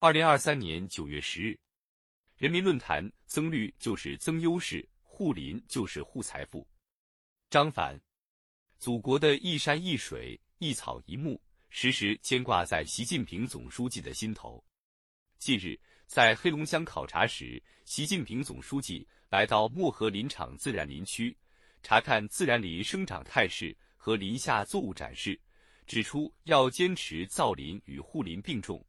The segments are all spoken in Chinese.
二零二三年九月十日，人民论坛：增绿就是增优势，护林就是护财富。张凡，祖国的一山一水、一草一木，时时牵挂在习近平总书记的心头。近日，在黑龙江考察时，习近平总书记来到漠河林场自然林区，查看自然林生长态势和林下作物展示。指出要坚持造林与护林并重，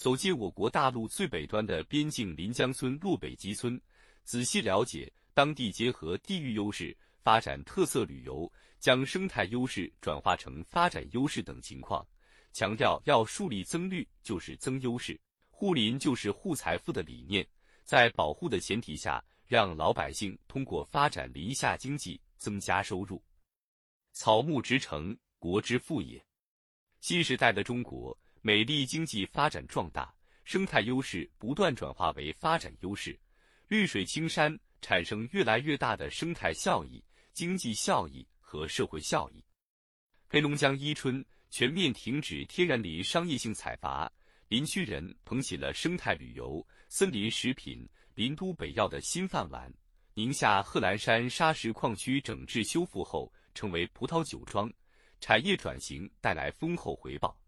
走进我国大陆最北端的边境临江村洛北极村，仔细了解当地结合地域优势发展特色旅游，将生态优势转化成发展优势等情况，强调要树立增绿就是增优势，护林就是护财富的理念，在保护的前提下，让老百姓通过发展林下经济增加收入。草木之成，国之富也。新时代的中国，美丽经济发展壮大，生态优势不断转化为发展优势，绿水青山产生越来越大的生态效益、经济效益和社会效益。黑龙江伊春全面停止天然林商业性采伐，林区人捧起了生态旅游、森林食品、林都北药的新饭碗。宁夏贺兰山砂石矿区整治修复后，成为葡萄酒庄。产业转型带来丰厚回报。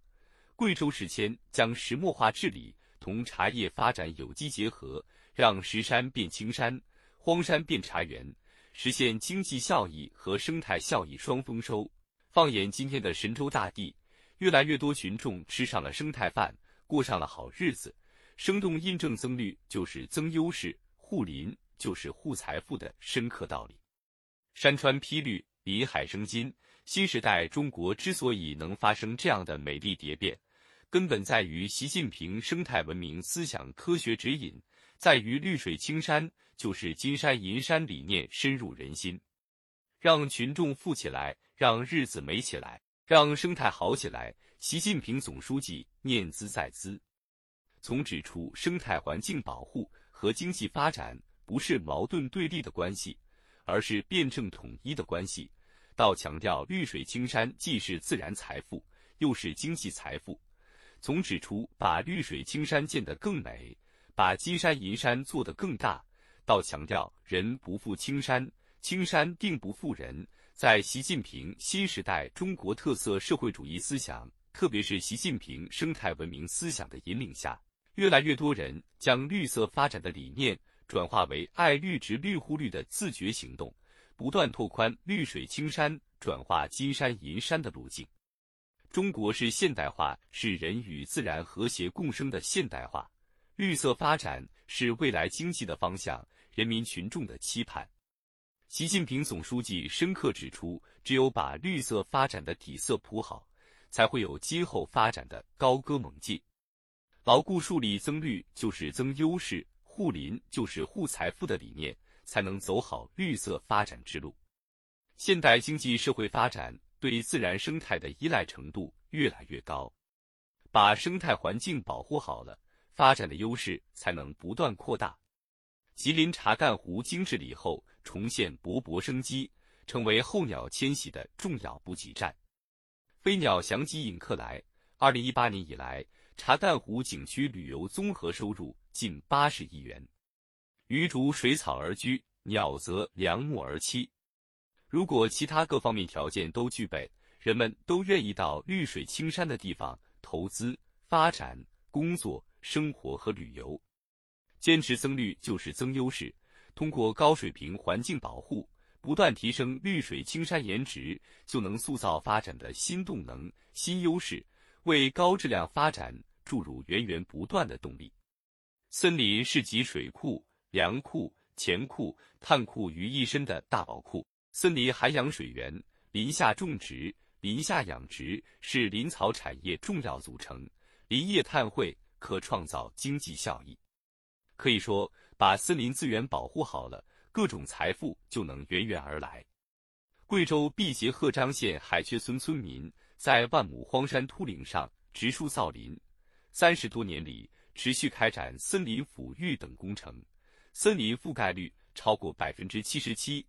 贵州时迁将石墨化治理同茶叶发展有机结合，让石山变青山，荒山变茶园，实现经济效益和生态效益双丰收。放眼今天的神州大地，越来越多群众吃上了生态饭，过上了好日子，生动印证增绿就是增优势，护林就是护财富的深刻道理。山川披绿，林海生金。新时代中国之所以能发生这样的美丽蝶变，根本在于习近平生态文明思想科学指引，在于绿水青山就是金山银山理念深入人心，让群众富起来，让日子美起来，让生态好起来。习近平总书记念兹在兹，从指出生态环境保护和经济发展不是矛盾对立的关系，而是辩证统一的关系。到强调绿水青山既是自然财富，又是经济财富；从指出把绿水青山建得更美，把金山银山做得更大，到强调人不负青山，青山定不负人。在习近平新时代中国特色社会主义思想，特别是习近平生态文明思想的引领下，越来越多人将绿色发展的理念转化为爱绿植、绿护绿的自觉行动。不断拓宽绿水青山转化金山银山的路径。中国是现代化，是人与自然和谐共生的现代化。绿色发展是未来经济的方向，人民群众的期盼。习近平总书记深刻指出，只有把绿色发展的底色铺好，才会有今后发展的高歌猛进。牢固树立增绿就是增优势，护林就是护财富的理念。才能走好绿色发展之路。现代经济社会发展对自然生态的依赖程度越来越高，把生态环境保护好了，发展的优势才能不断扩大。吉林查干湖经治理后重现勃勃生机，成为候鸟迁徙的重要补给站。飞鸟翔集引客来。二零一八年以来，查干湖景区旅游综合收入近八十亿元。鱼逐水草而居，鸟择良木而栖。如果其他各方面条件都具备，人们都愿意到绿水青山的地方投资、发展、工作、生活和旅游。坚持增绿就是增优势，通过高水平环境保护，不断提升绿水青山颜值，就能塑造发展的新动能、新优势，为高质量发展注入源源不断的动力。森林是集水库。粮库、钱库、碳库于一身的大宝库，森林涵养水源，林下种植、林下养殖是林草产业重要组成。林业碳汇可创造经济效益。可以说，把森林资源保护好了，各种财富就能源源而来。贵州毕节鹤章县海雀村村民在万亩荒山秃岭上植树造林，三十多年里持续开展森林抚育等工程。森林覆盖率超过百分之七十七，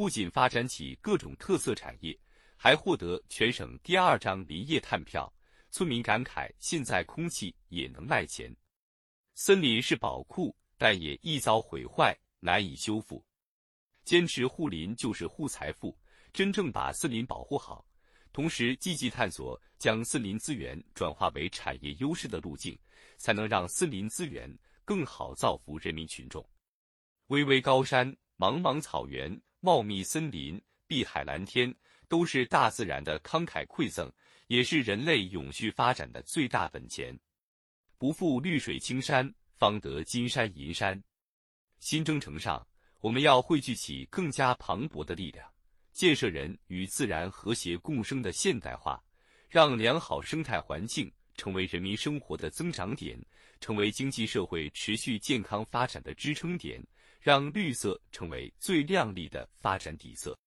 不仅发展起各种特色产业，还获得全省第二张林业碳票。村民感慨：现在空气也能卖钱。森林是宝库，但也易遭毁坏，难以修复。坚持护林就是护财富，真正把森林保护好，同时积极探索将森林资源转化为产业优势的路径，才能让森林资源更好造福人民群众。巍巍高山、茫茫草原、茂密森林、碧海蓝天，都是大自然的慷慨馈赠，也是人类永续发展的最大本钱。不负绿水青山，方得金山银山。新征程上，我们要汇聚起更加磅礴的力量，建设人与自然和谐共生的现代化，让良好生态环境成为人民生活的增长点，成为经济社会持续健康发展的支撑点，让绿色成为最亮丽的发展底色。